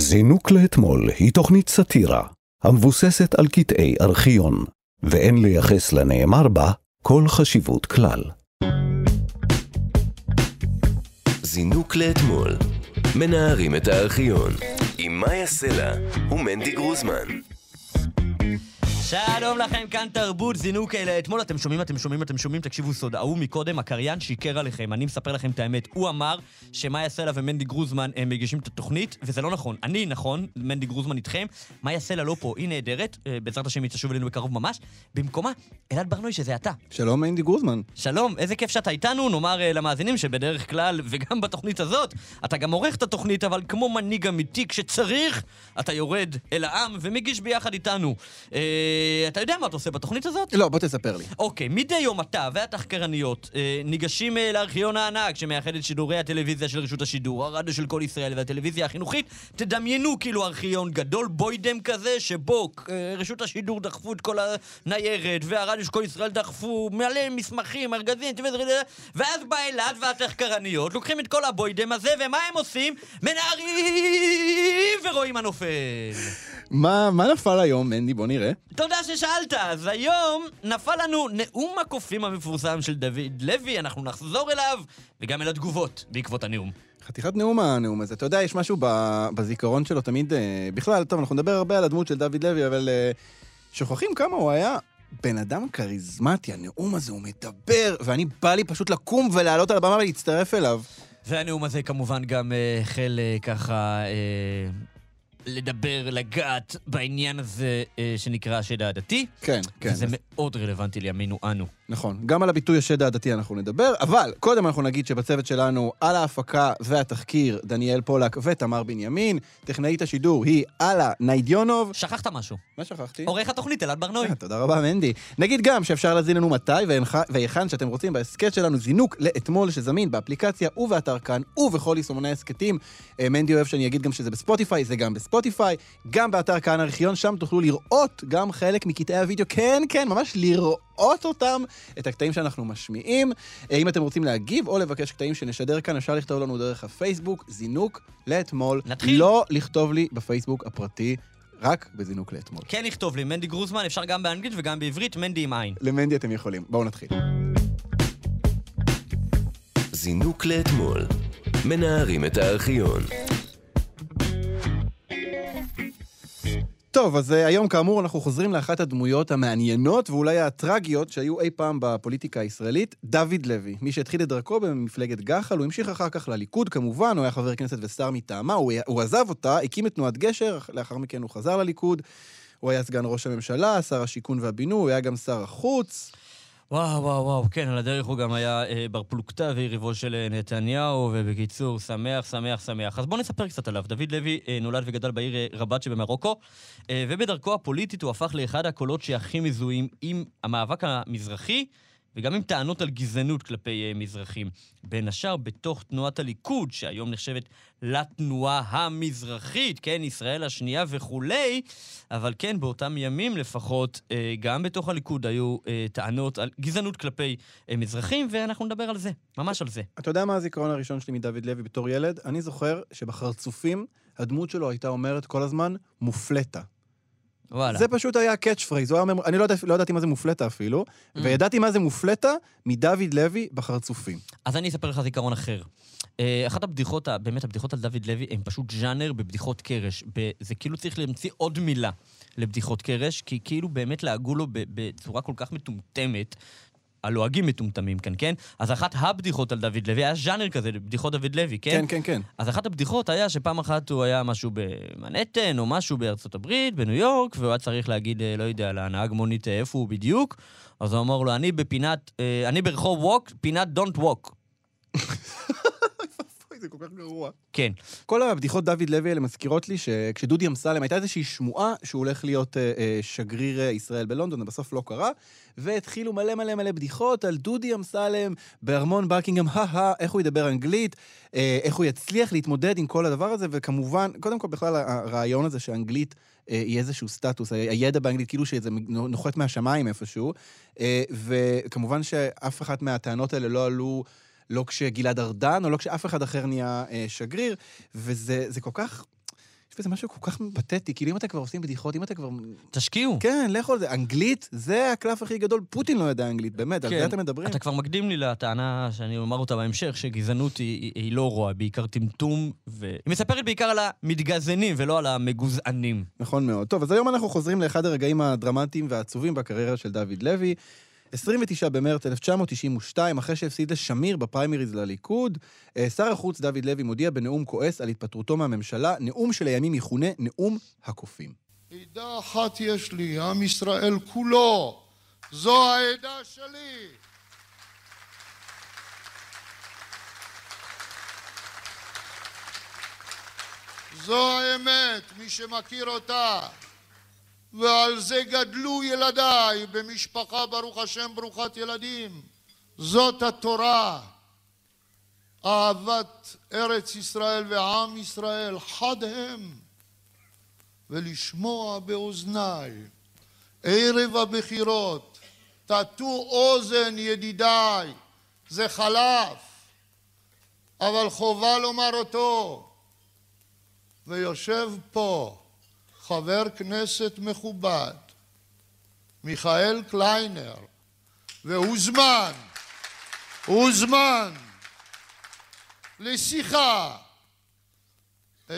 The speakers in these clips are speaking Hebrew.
זינוק לאתמול היא תוכנית סאטירה המבוססת על קטעי ארכיון, ואין לייחס לנאמר בה כל חשיבות כלל. זינוק לאתמול, מנערים את הארכיון, עם מאיה סלע ומנדי גרוזמן. שלום לכם, כאן תרבות זינוק אלה. אתמול אתם שומעים, אתם שומעים, אתם שומעים, תקשיבו סוד. ההוא מקודם, הקריין שיקר עליכם, אני מספר לכם את האמת. הוא אמר שמאיה סלע ומנדי גרוזמן הם מגישים את התוכנית, וזה לא נכון. אני נכון, מנדי גרוזמן איתכם. מאיה סלע לא פה, היא נהדרת, אה, בעזרת השם היא תשוב אלינו בקרוב ממש. במקומה, אלעד ברנועי, שזה אתה. שלום מנדי גרוזמן. שלום, איזה כיף שאתה איתנו, נאמר אה, למאזינים שבדרך כלל, וגם בתוכנית הזאת, אתה גם עורך את התוכנית, אבל כמו מנהיג אמיתי, כשצריך, אתה יורד אל העם ומגיש ביחד איתנו. אה, אתה יודע מה אתה עושה בתוכנית הזאת? לא, בוא תספר לי. אוקיי, מדי יום אתה והתחקרניות אה, ניגשים אה, לארכיון הענק שמאחד את שידורי הטלוויזיה של רשות השידור, הרדיו של כל ישראל והטלוויזיה החינוכית. תדמיינו כאילו ארכיון גדול, בוידם כזה, שבו אה, רשות השידור דחפו את כל הניירת, והרדיו של כל ישראל דחפו מלא מסמכים, ארגזים, ואז בא אלעד והתחקרניות, לוקחים את כל הבוידם הזה, ומה הם עושים? מנערים ורואים מה נופל. מה, מה נפל היום, מנדי? בוא נראה. תודה ששאלת. אז היום נפל לנו נאום הקופים המפורסם של דוד לוי, אנחנו נחזור אליו, וגם אל התגובות בעקבות הנאום. חתיכת נאום הנאום הזה. אתה יודע, יש משהו בזיכרון שלו תמיד... אה, בכלל, טוב, אנחנו נדבר הרבה על הדמות של דוד לוי, אבל אה, שוכחים כמה הוא היה בן אדם כריזמטי. הנאום הזה, הוא מדבר, ואני בא לי פשוט לקום ולעלות על הבמה ולהצטרף אליו. והנאום הזה כמובן גם אה, החל אה, ככה אה, לדבר, לגעת בעניין הזה אה, שנקרא השד העדתי. כן, כן. זה אז- מאוד רלוונטי לימינו אנו. נכון. גם על הביטוי השד העדתי אנחנו נדבר, אבל קודם אנחנו נגיד שבצוות שלנו על ההפקה והתחקיר דניאל פולק ותמר בנימין, טכנאית השידור היא אללה ניידיונוב. שכחת משהו. מה שכחתי? עורך התוכנית אלעד ברנועי. אה, תודה רבה, מנדי. נגיד גם שאפשר להזין לנו מתי והיכן שאתם רוצים בהסכת שלנו זינוק לאתמול שזמין באפליקציה ובאתר כאן ובכל יישומוני ההסכתים. אה, מנדי אוהב שאני אגיד גם שזה בספוטיפיי, זה גם בספוטיפיי, גם באתר כאן ארכיון, שם תוכלו לראות גם חלק מקטעי הוידאו, כן, כן, ממש לראות אותם, את הקטעים שאנחנו משמיעים. אה, אם אתם רוצים להגיב או לבקש קטעים שנשדר כאן, אפשר לכתוב לנו דרך הפייסבוק, זינוק לאתמול. נתחיל. לא לכתוב לי בפייסבוק הפרטי. רק בזינוק לאתמול. כן לכתוב לי, מנדי גרוזמן, אפשר גם באנגלית וגם בעברית, מנדי עם עין. למנדי אתם יכולים. בואו נתחיל. זינוק לאתמול, מנערים את הארכיון. טוב, אז uh, היום כאמור אנחנו חוזרים לאחת הדמויות המעניינות ואולי הטרגיות שהיו אי פעם בפוליטיקה הישראלית, דוד לוי. מי שהתחיל את דרכו במפלגת גח"ל, הוא המשיך אחר כך לליכוד כמובן, הוא היה חבר כנסת ושר מטעמה, הוא, הוא עזב אותה, הקים את תנועת גשר, לאחר מכן הוא חזר לליכוד. הוא היה סגן ראש הממשלה, שר השיכון והבינוי, הוא היה גם שר החוץ. וואו, וואו, וואו, כן, על הדרך הוא גם היה אה, בר פלוגתא ויריבו של אה, נתניהו, ובקיצור, שמח, שמח, שמח. אז בואו נספר קצת עליו. דוד לוי אה, נולד וגדל בעיר אה, רבת שבמרוקו, אה, ובדרכו הפוליטית הוא הפך לאחד הקולות שהכי מזוהים עם המאבק המזרחי, וגם עם טענות על גזענות כלפי אה, מזרחים. בין השאר בתוך תנועת הליכוד, שהיום נחשבת לתנועה המזרחית, כן, ישראל השנייה וכולי, אבל כן, באותם ימים לפחות, אה, גם בתוך הליכוד היו אה, טענות על גזענות כלפי מזרחים, ואנחנו נדבר על זה, ממש על זה. אתה יודע מה הזיכרון הראשון שלי מדוד לוי בתור ילד? אני זוכר שבחרצופים הדמות שלו הייתה אומרת כל הזמן, מופלטה. וואלה. זה פשוט היה catch phrase, אני לא, יודע, לא ידעתי מה זה מופלטה אפילו, Mm. וידעתי מה זה מופלטה מדוד לוי בחרצופים. אז אני אספר לך זיכרון אחר. אה, אחת הבדיחות, באמת הבדיחות על דוד לוי, הן פשוט ז'אנר בבדיחות קרש. זה כאילו צריך להמציא עוד מילה לבדיחות קרש, כי כאילו באמת לעגו לו בצורה כל כך מטומטמת. הלועגים מטומטמים כאן, כן? אז אחת הבדיחות על דוד לוי, היה ז'אנר כזה, בדיחות דוד לוי, כן? כן, כן, כן. אז אחת הבדיחות היה שפעם אחת הוא היה משהו במנהטן, או משהו בארצות הברית, בניו יורק, והוא היה צריך להגיד, אה, לא יודע, לנהג מונית אה, איפה הוא בדיוק, אז הוא אמר לו, אני בפינת, אה, אני ברחוב ווק, פינת דונט ווק. זה כל כך גרוע. כן. כל הבדיחות דוד לוי האלה מזכירות לי שכשדודי אמסלם, הייתה איזושהי שמועה שהוא הולך להיות אה, אה, שגריר אה, ישראל בלונדון, ובסוף לא קרה, והתחילו מלא מלא מלא בדיחות על דודי אמסלם בארמון בקינגהם, הא איך הוא ידבר אנגלית, אה, איך הוא יצליח להתמודד עם כל הדבר הזה, וכמובן, קודם כל בכלל הרעיון הזה שאנגלית אה, היא איזשהו סטטוס, הידע באנגלית כאילו שזה נוחת מהשמיים איפשהו, אה, וכמובן שאף אחת מהטענות האלה לא עלו... לא כשגלעד ארדן, או לא כשאף אחד אחר נהיה אה, שגריר, וזה זה כל כך... יש בזה משהו כל כך פתטי, כאילו אם אתם כבר עושים בדיחות, אם אתם כבר... תשקיעו. כן, לכו על זה. אנגלית, זה הקלף הכי גדול. פוטין לא יודע אנגלית, באמת, על כן. זה אתם מדברים. אתה כבר מקדים לי לטענה שאני אומר אותה בהמשך, שגזענות היא, היא, היא לא רוע, בעיקר טמטום, והיא מספרת בעיקר על המתגזענים ולא על המגוזענים. נכון מאוד. טוב, אז היום אנחנו חוזרים לאחד הרגעים הדרמטיים והעצובים בקריירה של דוד לוי. 29 במרץ 1992, אחרי שהפסיד לשמיר בפריימריז לליכוד, אה, שר החוץ דוד לוי מודיע בנאום כועס על התפטרותו מהממשלה, נאום שלימים יכונה נאום הקופים. עדה אחת יש לי, עם ישראל כולו. זו העדה שלי. זו האמת, מי שמכיר אותה. ועל זה גדלו ילדיי במשפחה, ברוך השם, ברוכת ילדים. זאת התורה. אהבת ארץ ישראל ועם ישראל חד הם. ולשמוע באוזניי ערב הבחירות, תטו אוזן ידידיי, זה חלף, אבל חובה לומר אותו. ויושב פה חבר כנסת מכובד, מיכאל קליינר, והוזמן, הוזמן לשיחה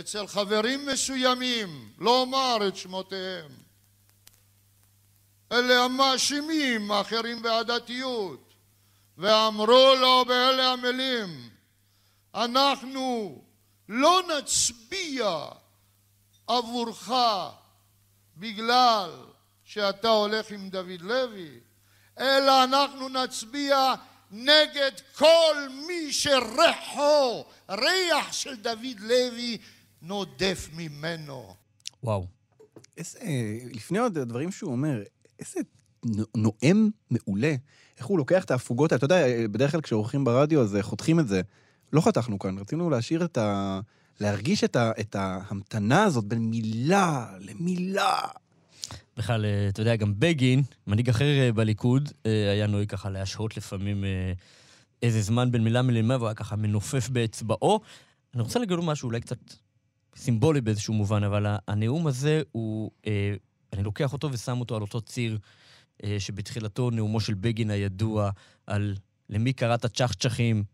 אצל חברים מסוימים, לא אומר את שמותיהם, אלה המאשימים האחרים בעדתיות, ואמרו לו באלה המילים, אנחנו לא נצביע עבורך בגלל שאתה הולך עם דוד לוי, אלא אנחנו נצביע נגד כל מי שריחו, ריח של דוד לוי, נודף ממנו. וואו. איזה, לפני עוד הדברים שהוא אומר, איזה נו- נואם מעולה. איך הוא לוקח את ההפוגות אתה יודע, בדרך כלל כשעורכים ברדיו אז חותכים את זה. לא חתכנו כאן, רצינו להשאיר את ה... להרגיש את, ה... את ההמתנה הזאת בין מילה למילה. בכלל, אה, אתה יודע, גם בגין, מנהיג אחר אה, בליכוד, אה, היה נוהג ככה להשהות לפעמים איזה זמן בין מילה למילה, והוא היה ככה מנופף באצבעו. אני רוצה לגלות משהו אולי קצת סימבולי באיזשהו מובן, אבל הנאום הזה הוא, אני לוקח אותו ושם אותו על אותו ציר שבתחילתו נאומו של בגין הידוע על למי קראת צ'חצ'חים,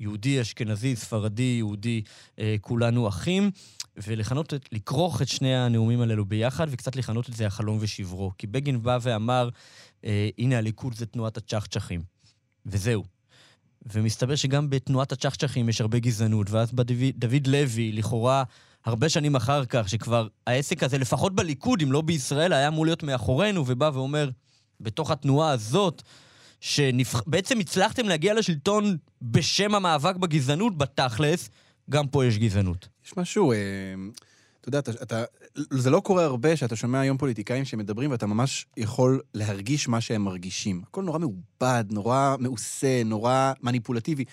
יהודי, אשכנזי, ספרדי, יהודי, אה, כולנו אחים. ולכנות, לכרוך את שני הנאומים הללו ביחד, וקצת לכנות את זה החלום ושברו. כי בגין בא ואמר, אה, הנה הליכוד זה תנועת הצ'חצ'חים. וזהו. ומסתבר שגם בתנועת הצ'חצ'חים יש הרבה גזענות, ואז בא דוד, דוד לוי, לכאורה, הרבה שנים אחר כך, שכבר העסק הזה, לפחות בליכוד, אם לא בישראל, היה אמור להיות מאחורינו, ובא ואומר, בתוך התנועה הזאת, שבעצם הצלחתם להגיע לשלטון בשם המאבק בגזענות, בתכלס, גם פה יש גזענות. יש משהו, אה, אתה יודע, אתה, אתה, זה לא קורה הרבה שאתה שומע היום פוליטיקאים שמדברים ואתה ממש יכול להרגיש מה שהם מרגישים. הכל נורא מעובד, נורא מעושה, נורא מניפולטיבי.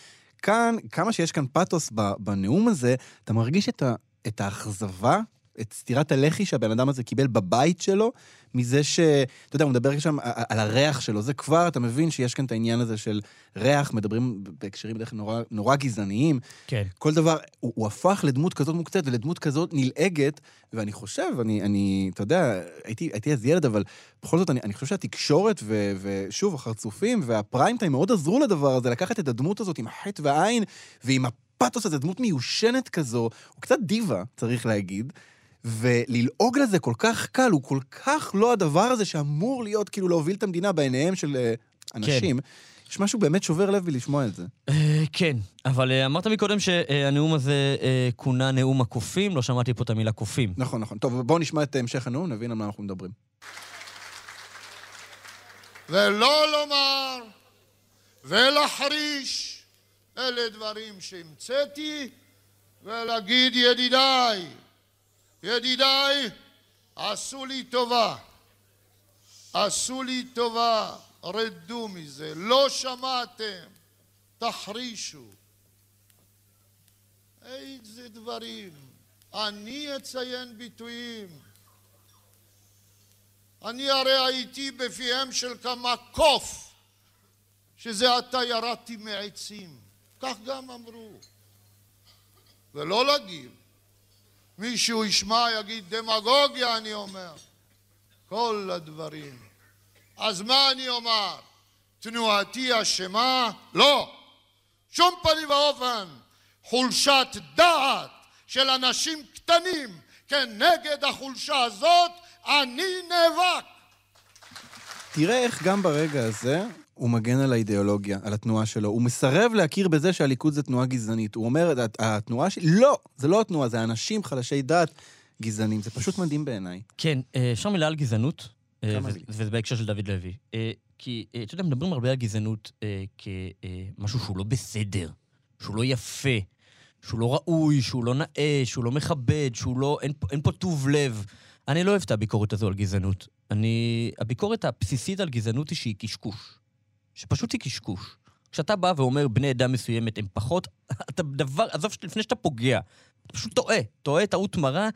כאן, כמה שיש כאן פתוס ב- בנאום הזה, אתה מרגיש את, ה, את האכזבה, את סטירת הלחי שהבן אדם הזה קיבל בבית שלו, מזה ש... אתה יודע, הוא מדבר שם על הריח שלו, זה כבר, אתה מבין שיש כאן את העניין הזה של ריח, מדברים בהקשרים בדרך כלל נורא, נורא גזעניים. כן. כל דבר, הוא, הוא הפך לדמות כזאת מוקצת ולדמות כזאת נלעגת, ואני חושב, אני, אני אתה יודע, הייתי, הייתי אז ילד, אבל בכל זאת, אני, אני חושב שהתקשורת, ו, ושוב, החרצופים והפריים טיים מאוד עזרו לדבר הזה, לקחת את הדמות הזאת עם החטא והעין, ועם הפתוס הזה, דמות מיושנת כזו, הוא קצת דיבה, צריך להגיד. וללעוג לזה כל כך קל, הוא כל כך לא הדבר הזה שאמור להיות, כאילו, להוביל את המדינה בעיניהם של אה, אנשים. יש משהו באמת שובר לב בלשמוע את זה. אה, כן, אבל אה, אמרת מקודם שהנאום הזה כונה נאום הקופים, לא שמעתי פה את המילה קופים. נכון, נכון. טוב, בואו נשמע את המשך הנאום, נבין על מה אנחנו מדברים. ולא לומר ולהחריש, אלה דברים שהמצאתי, ולהגיד ידידיי, ידידיי, עשו לי טובה, עשו לי טובה, רדו מזה, לא שמעתם, תחרישו. איזה דברים, אני אציין ביטויים. אני הרי הייתי בפיהם של כמה קוף, שזה עתה ירדתי מעצים. כך גם אמרו. ולא להגיב. מישהו ישמע, יגיד דמגוגיה, אני אומר. כל הדברים. אז מה אני אומר? תנועתי אשמה? לא. שום פנים ואופן. חולשת דעת של אנשים קטנים כנגד החולשה הזאת, אני נאבק. תראה איך גם ברגע הזה הוא מגן על האידיאולוגיה, על התנועה שלו. הוא מסרב להכיר בזה שהליכוד זה תנועה גזענית. הוא אומר, התנועה שלי, לא, זה לא התנועה, זה אנשים חלשי דת גזענים. זה פשוט מדהים בעיניי. כן, אה, אפשר מילה על גזענות? אה. וזה בהקשר של דוד לוי. אה, כי, אתה יודע, מדברים הרבה על גזענות כמשהו שהוא לא בסדר, שהוא לא יפה, שהוא לא ראוי, שהוא לא נאה, שהוא לא מכבד, שהוא לא... אין פה טוב לב. אני לא אוהב את הביקורת הזו על גזענות. אני... הביקורת הבסיסית על גזענות היא שהיא קשקוש. שפשוט היא קשקוש. כשאתה בא ואומר בני עדה מסוימת הם פחות, אתה דבר, עזוב, לפני שאתה פוגע, אתה פשוט טועה. טועה טעות מרה,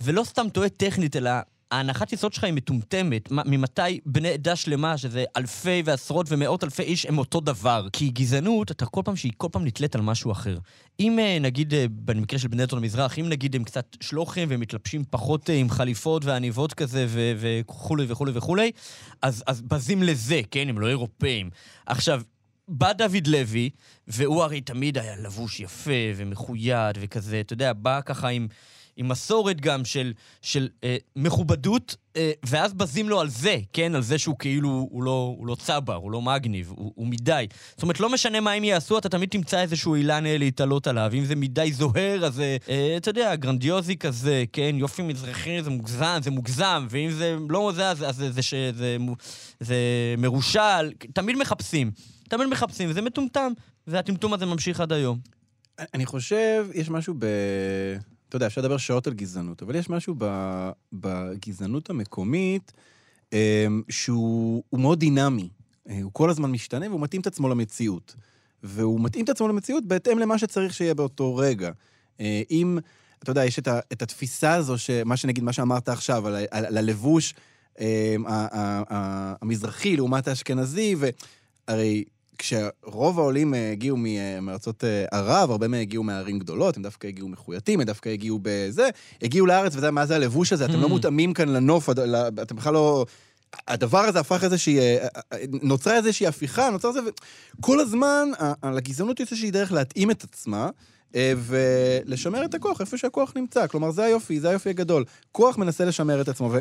ולא סתם טועה טכנית, אלא ההנחת יסוד שלך היא מטומטמת. ממתי בני עדה שלמה, שזה אלפי ועשרות ומאות אלפי איש, הם אותו דבר? כי גזענות, אתה כל פעם שהיא כל פעם נתלית על משהו אחר. אם אה, נגיד, אה, במקרה של בני עדות המזרח, אם נגיד הם קצת שלוחים והם מתלבשים פחות אה, עם חליפות ועניבות כזה וכולי וכולי וכולי, אז, אז בזים לזה, כן? הם לא אירופאים. עכשיו, בא דוד לוי, והוא הרי תמיד היה לבוש יפה ומחויד וכזה, אתה יודע, בא ככה עם, עם מסורת גם של, של אה, מכובדות, אה, ואז בזים לו על זה, כן? על זה שהוא כאילו, הוא לא, הוא לא צבר, הוא לא מגניב, הוא, הוא מדי. זאת אומרת, לא משנה מה הם יעשו, אתה תמיד תמצא איזשהו אילן אה, להתעלות עליו. אם זה מדי זוהר, אז אה, אה, אתה יודע, גרנדיוזי כזה, כן? יופי מזרחי זה מוגזם, זה מוגזם, ואם זה לא זה, אז, אז זה, זה, זה, זה, זה מרושל. תמיד מחפשים. תמיד מחפשים, וזה מטומטם, והטמטום הזה ממשיך עד היום. אני חושב, יש משהו ב... אתה יודע, אפשר לדבר שעות על גזענות, אבל יש משהו. בגזענות המקומית אמ, שהוא הוא מאוד דינמי. אה, הוא כל הזמן משתנה והוא מתאים את עצמו למציאות. והוא מתאים את עצמו למציאות בהתאם למה שצריך שיהיה באותו רגע. אה, אם, אתה יודע, יש את, ה... את התפיסה הזו, שמה שנגיד, מה שאמרת עכשיו, על, על, על הלבוש אמ, המזרחי לעומת האשכנזי, והרי כשרוב העולים אה, הגיעו אה, מארצות אה, ערב, הרבה מהם הגיעו מערים גדולות, הם דווקא הגיעו מחויטים, הם דווקא הגיעו בזה, הגיעו לארץ, וזה, מה זה הלבוש הזה? אתם לא Mm. מותאמים כאן לנוף, אתם בכלל לא... הדבר הזה הפך איזושהי... נוצרה איזושהי הפיכה, נוצר זה... כל הזמן לגזענות יש איזושהי דרך להתאים את עצמה. אה, ולשמר את הכוח איפה שהכוח נמצא. כלומר, זה היופי, זה היופי הגדול. כוח מנסה לשמר את עצמו,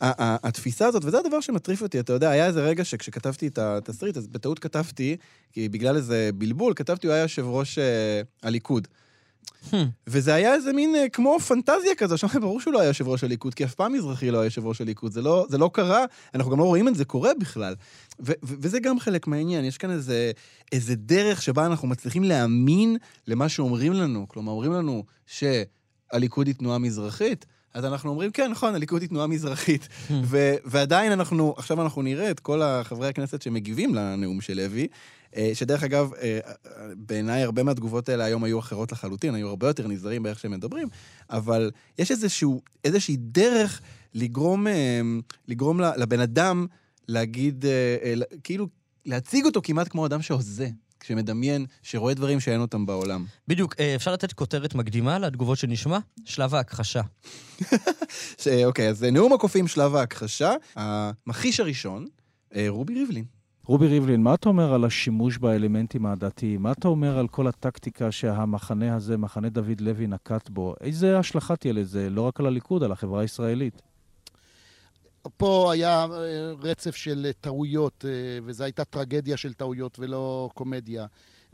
והתפיסה הזאת, וזה הדבר שמטריף אותי, אתה יודע, היה איזה רגע שכשכתבתי את התסריט, אז בטעות כתבתי, כי בגלל איזה בלבול, כתבתי, הוא היה יושב ראש אה, הליכוד. וזה היה איזה מין אה, כמו פנטזיה כזו, שאומרים, ברור שהוא לא היה יושב ראש הליכוד, כי אף פעם מזרחי לא היה יושב ראש הליכוד, זה לא, זה לא קרה, אנחנו גם לא רואים את זה קורה בכלל. ו- ו- וזה גם חלק מהעניין, יש כאן איזה, איזה דרך שבה אנחנו מצליחים להאמין למה שאומרים לנו. כלומר, אומרים לנו שהליכוד היא תנועה מזרחית, אז אנחנו אומרים, כן, נכון, הליכוד היא תנועה מזרחית. ו- ועדיין אנחנו, עכשיו אנחנו נראה את כל החברי הכנסת שמגיבים לנאום של לוי, שדרך אגב, אה, אה, בעיניי הרבה מהתגובות האלה היום היו אחרות לחלוטין, היו הרבה יותר נזהרים באיך שהם מדברים, אבל יש איזשהו, איזושהי דרך לגרום, אה, לגרום לבן אדם להגיד, אה, אה, כאילו, להציג אותו כמעט כמו אדם שהוזה, שמדמיין, שרואה דברים שאין אותם בעולם. בדיוק, אה, אפשר לתת כותרת מקדימה לתגובות שנשמע? שלב ההכחשה. ש- אוקיי, אז נאום הקופים, שלב ההכחשה. המחיש הראשון, אה, רובי ריבלין. רובי ריבלין, מה אתה אומר על השימוש באלמנטים העדתיים? מה אתה אומר על כל הטקטיקה שהמחנה הזה, מחנה דוד לוי, נקט בו? איזה השלכה תהיה לזה, לא רק על הליכוד, על החברה הישראלית? פה היה אה, רצף של טעויות, אה, וזו הייתה טרגדיה של טעויות ולא קומדיה.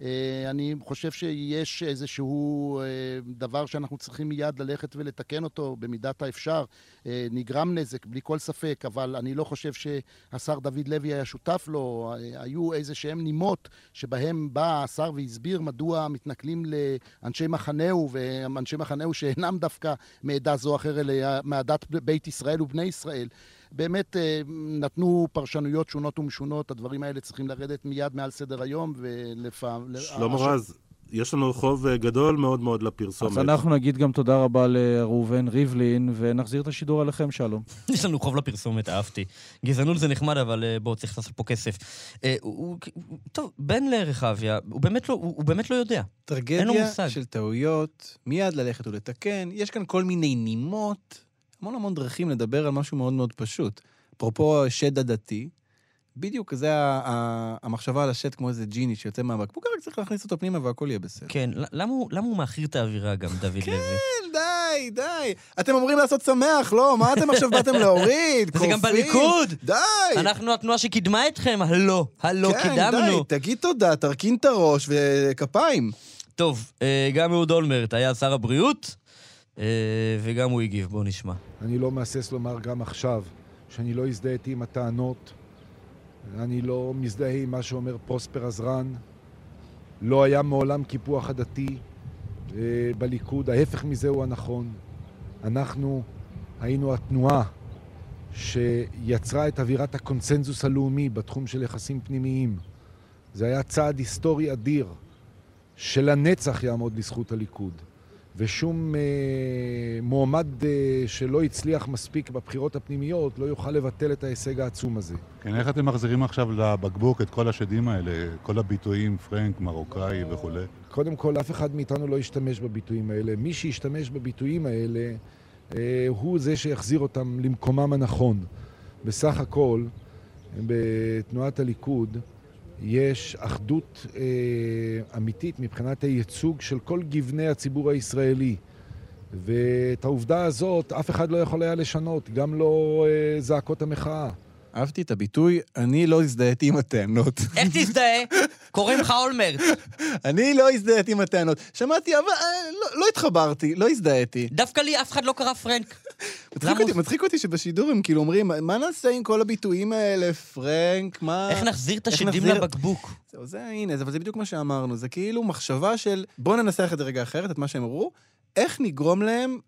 אה, אני חושב שיש איזשהו אה, דבר שאנחנו צריכים מיד ללכת ולתקן אותו במידת האפשר. אה, נגרם נזק, בלי כל ספק, אבל אני לא חושב שהשר דוד לוי היה שותף לו. היו איזה שהם נימות שבהם בא השר והסביר מדוע מתנכלים לאנשי מחנהו, ואנשי מחנהו שאינם דווקא מעדה זו או אחרת, אלא מעדת בית ישראל ובני ישראל. באמת אה, נתנו פרשנויות שונות ומשונות, הדברים האלה צריכים לרדת מיד מעל סדר היום ולפעם... שלמה רז, יש לנו חוב אה, גדול מאוד מאוד לפרסומת. אז אנחנו נגיד גם תודה רבה לראובן ריבלין, ונחזיר את השידור עליכם, שלום. יש לנו חוב לפרסומת, אהבתי. גזענות זה נחמד, אבל אה, בואו, צריך לעשות פה כסף. טוב, בן לרחביה, הוא באמת לא, הוא, באמת לא יודע. אין לו טרגדיה. של טעויות, מיד ללכת ולתקן. יש כאן כל מיני נימות, המון המון דרכים לדבר על משהו מאוד מאוד פשוט. אפרופו שד עדתי, בדיוק זה המחשבה על השד כמו איזה ג'יני שיוצא מהבקבוק, רק צריך להכניס אותו פנימה והכל יהיה בסדר. כן, למה הוא, למה הוא מאכיר את האווירה גם, דוד לוי? כן, די, די. אתם אומרים לעשות שמח, לא? מה אתם עכשיו באתם להוריד? וזה גם? בליכוד! די! אנחנו התנועה שקידמה אתכם, הלא, הלא, כן, קידמנו. די, תגיד תודה, תרכין את הראש וכפיים. טוב, אה, גם אהוד אולמרט היה שר הבריאות, וגם הוא הגיב, בואו נשמע. אני לא מהסס לומר גם עכשיו שאני לא הזדהיתי עם הטענות, אני לא מזדהה עם מה שאומר פרוספר עזרן, לא היה מעולם קיפוח עדתי אה, בליכוד, ההפך מזה הוא הנכון. אנחנו היינו התנועה שיצרה את אווירת הקונצנזוס הלאומי בתחום של יחסים פנימיים. זה היה צעד היסטורי אדיר, שלנצח יעמוד לזכות הליכוד. ושום אה, מועמד אה, שלא הצליח מספיק בבחירות הפנימיות לא יוכל לבטל את ההישג העצום הזה. כן, איך אתם מחזירים עכשיו לבקבוק את כל השדים האלה, כל הביטויים, פרנק, מרוקאי וכולי? קודם כל, אף אחד מאיתנו לא ישתמש בביטויים האלה. מי שישתמש בביטויים האלה אה, הוא זה שיחזיר אותם למקומם הנכון. בסך הכל, בתנועת הליכוד יש אחדות אה, אמיתית מבחינת הייצוג של כל גווני הציבור הישראלי. ואת העובדה הזאת אף אחד לא יכול היה לשנות, גם לא אה, זעקות המחאה. אהבתי את הביטוי, אני לא הזדהיתי עם הטענות. איך תזדהה? קוראים לך אולמרט. אני לא הזדהיתי עם הטענות. שמעתי, אבל אה, לא, לא התחברתי, לא הזדהיתי. דווקא לי אף אחד לא קרא פרנק. מצחיק אותי, הוא- מצחיק אותי שבשידור הם כאילו אומרים, מה נעשה עם כל הביטויים האלה, פרנק, מה... איך נחזיר את השדים לבקבוק? זהו, זה, הנה, אבל זה בדיוק מה שאמרנו, זה כאילו מחשבה של, בואו ננסח את זה רגע אחרת, את מה שהם אמרו, איך נגרום להם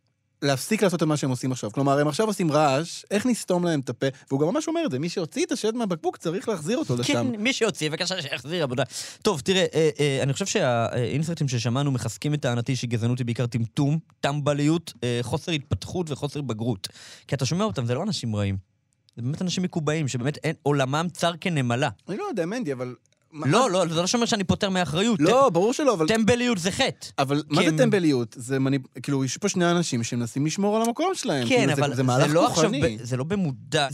להפסיק לעשות את מה שהם עושים עכשיו. כלומר, הם עכשיו עושים רעש, איך נסתום להם את הפה, והוא גם ממש אומר את זה, מי שהוציא את השד מהבקבוק צריך להחזיר אותו לשם. כן, מי שיוציא, בבקשה שיחזיר עבודה. טוב, תראה, אה, אה, אני חושב שהאינסרטים ששמענו מחזקים את טענתי שגזענות היא בעיקר טמטום, טמבליות, אה, חוסר התפתחות וחוסר בגרות. כי אתה שומע אותם, זה לא אנשים רעים. זה באמת אנשים מקובעים, שבאמת אין, עולמם צר כנמלה. אני לא יודע, מנדי, אבל... לא, לא, זה לא שאומר שאני פוטר מאחריות. לא, ברור שלא, אבל... טמבליות זה חטא. אבל מה זה טמבליות? זה מניפ... כאילו, יש פה שני אנשים שמנסים לשמור על המקום שלהם. כן, כאילו, אבל זה, לא עכשיו, זה לא במודע.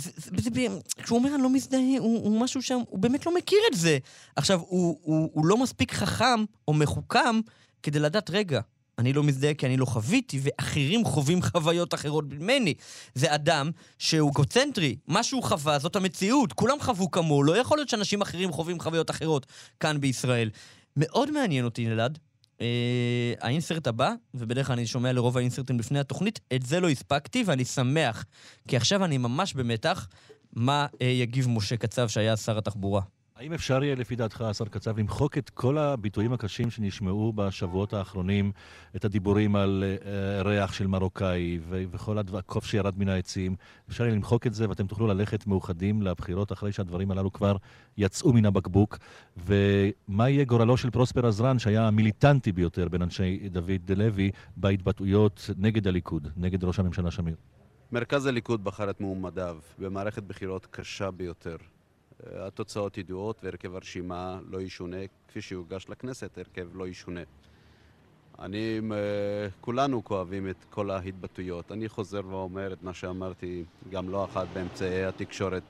כשהוא אומר אני לא מזדהה, הוא, משהו שם, הוא באמת לא מכיר את זה. עכשיו, הוא לא מספיק חכם או מחוכם כדי לדעת, רגע, אני לא מזדהה כי אני לא חוויתי, ואחרים חווים חוויות אחרות ממני. זה אדם שהוא אגוצנטרי, מה שהוא חווה זאת המציאות, כולם חוו כמוהו, לא יכול להיות שאנשים אחרים חווים חוויות אחרות כאן בישראל. מאוד מעניין אותי, אלעד, אה, האינסרט הבא, ובדרך כלל אני שומע לרוב האינסרטים לפני התוכנית, את זה לא הספקתי ואני שמח, כי עכשיו אני ממש במתח מה אה, יגיב משה קצב שהיה שר התחבורה. האם אפשר יהיה, לפי דעתך, השר קצב, למחוק את כל הביטויים הקשים שנשמעו בשבועות האחרונים, את הדיבורים על אה, ריח של מרוקאי וכל הקוף שירד מן העצים? אפשר יהיה למחוק את זה ואתם תוכלו ללכת מאוחדים לבחירות אחרי שהדברים הללו כבר יצאו מן הבקבוק? ומה יהיה גורלו של פרוספר עזרן, שהיה המיליטנטי ביותר בין אנשי דוד לוי בהתבטאויות נגד הליכוד, נגד ראש הממשלה שמיר? מרכז הליכוד בחר את מועמדיו במערכת בחירות קשה ביותר. התוצאות ידועות והרכב הרשימה לא ישונה, כפי שיוגש לכנסת, הרכב לא ישונה. אני, אה, כולנו כואבים את כל ההתבטאויות. אני חוזר ואומר את מה שאמרתי גם לא אחת באמצעי התקשורת.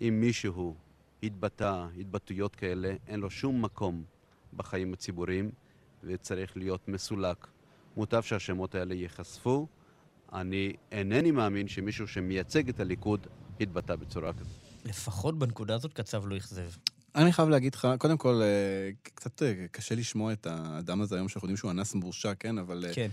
אם מישהו התבטא התבטאויות כאלה, אין לו שום מקום בחיים הציבוריים וצריך להיות מסולק. מוטב שהשמות האלה ייחשפו. אני אינני מאמין שמישהו שמייצג את הליכוד יתבטא בצורה כזאת. לפחות בנקודה הזאת קצב לא אכזב. אני חייב להגיד לך, קודם כל, אה, קצת אה, קשה לשמוע את האדם הזה היום, שאנחנו יודעים שהוא אנס מורשע, כן? אבל... אה, כן.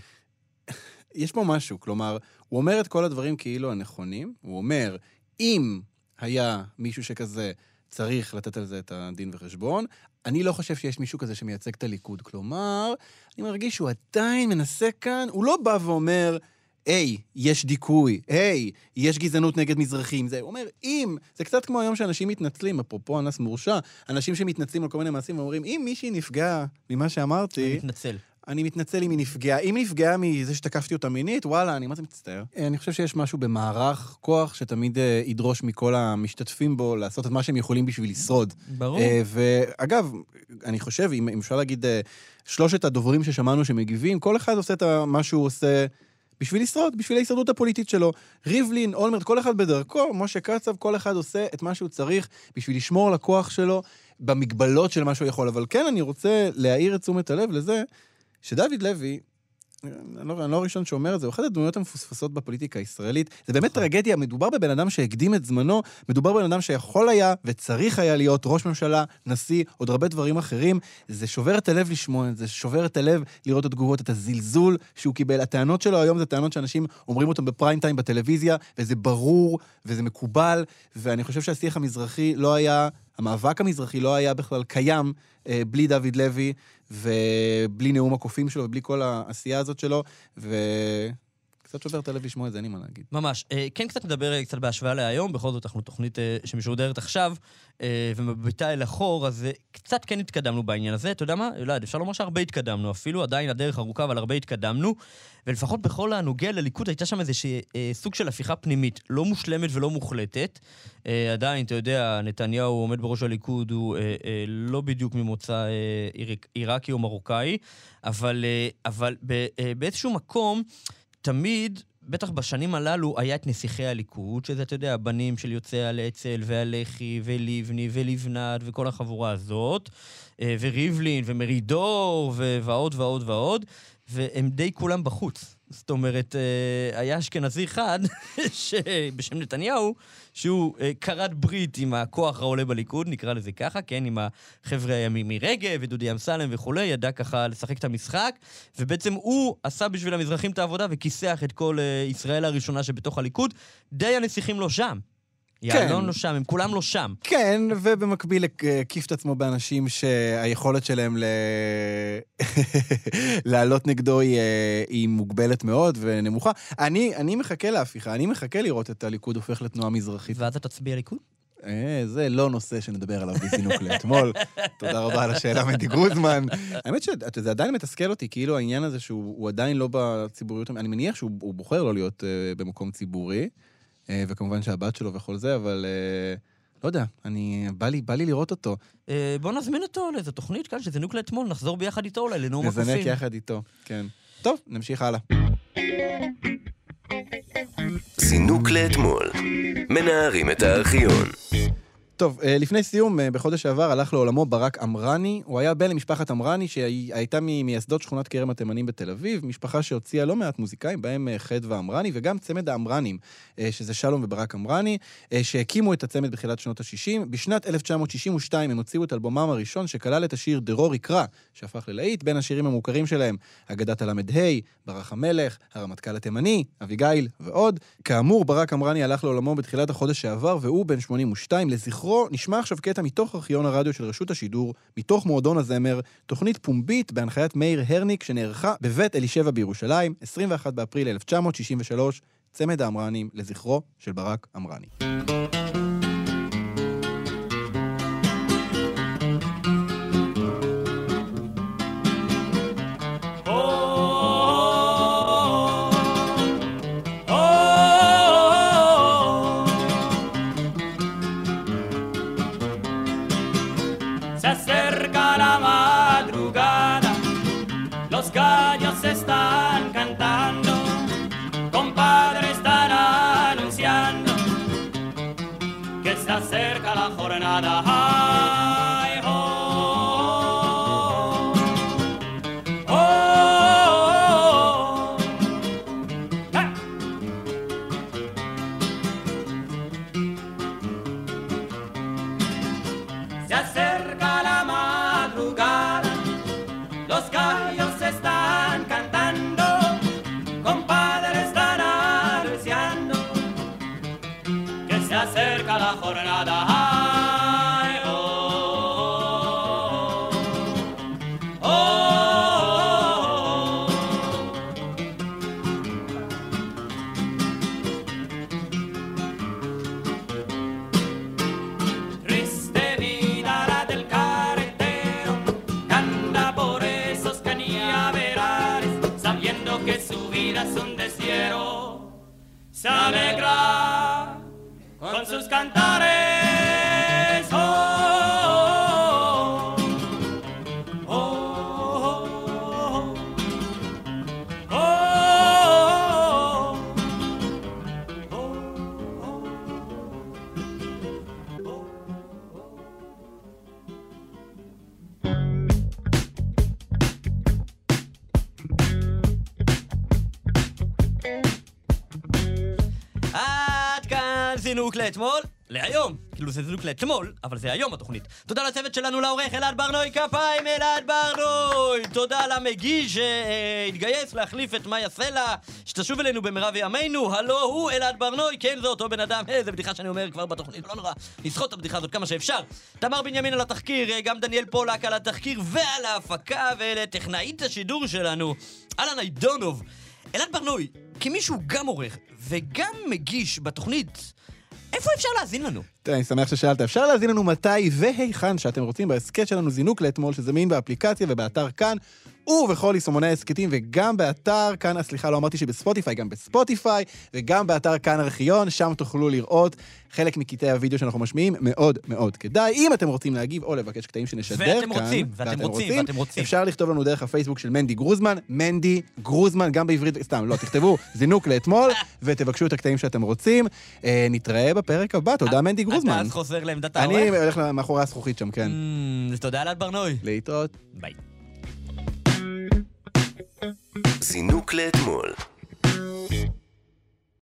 יש פה משהו, כלומר, הוא אומר את כל הדברים כאילו הנכונים, הוא אומר, אם היה מישהו שכזה, צריך לתת על זה את הדין וחשבון. אני לא חושב שיש מישהו כזה שמייצג את הליכוד. כלומר, אני מרגיש שהוא עדיין מנסה כאן, הוא לא בא ואומר, היי, יש דיכוי, היי, יש גזענות נגד מזרחים. זה, אומר, אם, זה קצת כמו היום שאנשים מתנצלים, אפרופו אנס מורשע, אנשים שמתנצלים על כל מיני מעשים ואומרים, אם מישהי נפגעה ממה שאמרתי... אני מתנצל. אני מתנצל אם היא נפגעה. אם היא נפגעה מזה שתקפתי אותה מינית, וואלה, אני מה זה מצטער. אה, אני חושב שיש משהו במערך כוח שתמיד אה, ידרוש מכל המשתתפים בו לעשות את מה שהם יכולים בשביל לשרוד. ברור. אה, ואגב, אני חושב, אם, אפשר להגיד, שלושת הדוברים ששמענו שמגיבים, כל אחד עושה את מה שהוא עושה בשביל לשרוד, בשביל ההישרדות הפוליטית שלו. ריבלין, אולמרט, כל אחד בדרכו, משה קצב, כל אחד עושה את מה שהוא צריך בשביל לשמור על הכוח שלו במגבלות של מה שהוא יכול. אבל כן, אני רוצה להעיר את תשומת הלב לזה שדוד לוי, אני לא, אני לא הראשון שאומר את זה, הוא אחת הדמויות המפוספסות בפוליטיקה הישראלית. זה באמת טרגדיה, מדובר בבן אדם שהקדים את זמנו, מדובר בבן אדם שיכול היה וצריך היה להיות ראש ממשלה, נשיא, עוד הרבה דברים אחרים. זה שובר את הלב לשמוע את זה, שובר את הלב לראות את התגובות, את הזלזול שהוא קיבל. הטענות שלו היום זה טענות שאנשים אומרים אותן בפריים טיים בטלוויזיה, וזה ברור, וזה מקובל, ואני חושב שהשיח המזרחי לא היה... המאבק המזרחי לא היה בכלל קיים אה, בלי דוד לוי ובלי נאום הקופים שלו ובלי כל העשייה הזאת שלו, וקצת שובר את הלב לשמוע את זה, אין לי מה להגיד. ממש. אה, כן קצת נדבר קצת בהשוואה להיום, בכל זאת אנחנו תוכנית אה, שמשודרת עכשיו, אה, ומביטה אל אחור, אז קצת כן התקדמנו בעניין הזה. אתה יודע מה? אלעד, אפשר לומר שהרבה התקדמנו אפילו, עדיין הדרך ארוכה, אבל הרבה התקדמנו. ולפחות בכל הנוגע לליכוד הייתה שם אה, סוג של הפיכה פנימית, לא מושלמת ולא מוחלטת. עדיין, אתה יודע, נתניהו עומד בראש הליכוד, הוא לא בדיוק ממוצא עיראק- עיראקי או מרוקאי, אבל, אבל באיזשהו מקום, תמיד, בטח בשנים הללו, היה את נסיכי הליכוד, שזה, אתה יודע, הבנים של יוצאי הלצל והלח"י ולבני ולבנת וכל החבורה הזאת, אה, וריבלין ומרידור ועוד ועוד ועוד, והם די כולם בחוץ. זאת אומרת, אה, היה אשכנזי אחד, ש- בשם נתניהו, שהוא אה, כרת ברית עם הכוח העולה בליכוד, נקרא לזה ככה, כן, עם החבר'ה הימים מרגב ודודי אמסלם וכולי, ידע ככה לשחק את המשחק, ובעצם הוא עשה בשביל המזרחים את העבודה וכיסח את כל אה, ישראל הראשונה שבתוך הליכוד. די הנסיכים לא שם. יעלון לא שם, הם כולם לא שם. כן, ובמקביל הקיף את עצמו באנשים שהיכולת שלהם ל... לעלות נגדו היא, אה, היא מוגבלת מאוד ונמוכה. אני, אני מחכה להפיכה, אני מחכה לראות את הליכוד הופך לתנועה מזרחית. ואז אתה תצביע ליכוד? אה, זה לא נושא שנדבר עליו בזינוק לאתמול. תודה רבה על השאלה, מנדי גרוזמן. האמת שזה עדיין מתסכל אותי, כאילו העניין הזה שהוא הוא עדיין לא בציבוריות, אני מניח שהוא הוא בוחר לא להיות uh, במקום ציבורי, וכמובן שהבת שלו וכל זה, אבל uh, לא יודע, אני, בא לי, בא לי לראות אותו. אה, בוא נזמין אותו לאיזו תוכנית כאן, שזה זינוק לאתמול, נחזור ביחד איתו אולי לנאום הקופים. נזנק יחד איתו, כן. טוב, נמשיך הלאה. זינוק לאתמול. מנערים את הארכיון. טוב, אה, לפני סיום, אה, בחודש שעבר הלך לעולמו ברק אמרני. הוא היה בן למשפחת אמרני, שהייתה ממייסדות שכונת כרם התימנים בתל אביב, משפחה שהוציאה לא מעט מוזיקאים, בהם אה, חדווה אמרני, וגם צמד האמרנים, שזה שלום וברק אמרני, שהקימו את הצמד בתחילת שנות ה-60. בשנת 1962 הם הוציאו את אלבומם הראשון, שכלל את השיר דרור יקרא, שהפך ללהיט. בין השירים המוכרים שלהם, אגדת הל"ה, ברח המלך, הרמטכ"ל התימני, אביגיל ועוד. כאמור, ברק אמרני הלך לעולמו בתחילת החודש שעבר, והוא בן 82. לזכרו, נשמע עכשיו קטע מתוך ארכיון הרדיו של רשות השידור, מתוך מועדון הזמר, תוכנית פומבית בהנחיית מאיר הרניק, שנערכה בבית אלישבע בירושלים, 21 באפריל 1963, צמד האמרנים לזכרו של ברק אמרני. That's it. לאתמול, להיום. כאילו זה זינוק לאתמול, אבל זה היום התוכנית. תודה לצוות שלנו, לעורך אלעד ברנוי, כפיים אלעד ברנוי! תודה למגיש שהתגייס להחליף את מאיה סלע, שתשוב אלינו במרב ימינו, הלו הוא אלעד ברנוי, כן זה אותו בן אדם, איזה בדיחה שאני אומר כבר בתוכנית, לא נורא, נסחוט את הבדיחה הזאת כמה שאפשר. תמר בנימין על התחקיר, אה, גם דניאל פולק על התחקיר ועל ההפקה, ולטכנאית השידור שלנו, אהלן איידונוב. אלעד ברנוי, כמי שהוא גם עורך וגם מגיש בתוכנית, איפה אפשר להאזין לנו? אני שמח ששאלת. אפשר להזין לנו מתי והיכן שאתם רוצים בהסכת שלנו זינוק לאתמול, שזמין באפליקציה ובאתר כאן, ובכל יישומוני ההסכתים, וגם באתר כאן, אה, סליחה, לא אמרתי שבספוטיפיי, גם בספוטיפיי, וגם באתר כאן ארכיון, שם תוכלו לראות חלק מקטעי הוידאו שאנחנו משמיעים, מאוד מאוד כדאי. אם אתם רוצים להגיב או לבקש קטעים שנשדר כאן, ואתם רוצים, ואתם רוצים, ואתם רוצים. אפשר לכתוב לנו דרך הפייסבוק של מנדי גרוזמן, מנדי גרוזמן, גם בעברית, סתם, לא, תכתבו זינוק לאתמול, ותבקשו את הקטעים שאתם רוצים. אה, נתראה בפרק הבא, תודה מנדי גרוזמן. אתה אז חוזר לעמדת העורך? אני הולך מאחורי הזכוכית שם, כן. אז תודה אלעד ברנוי. להתראות. ביי. זינוק לאתמול.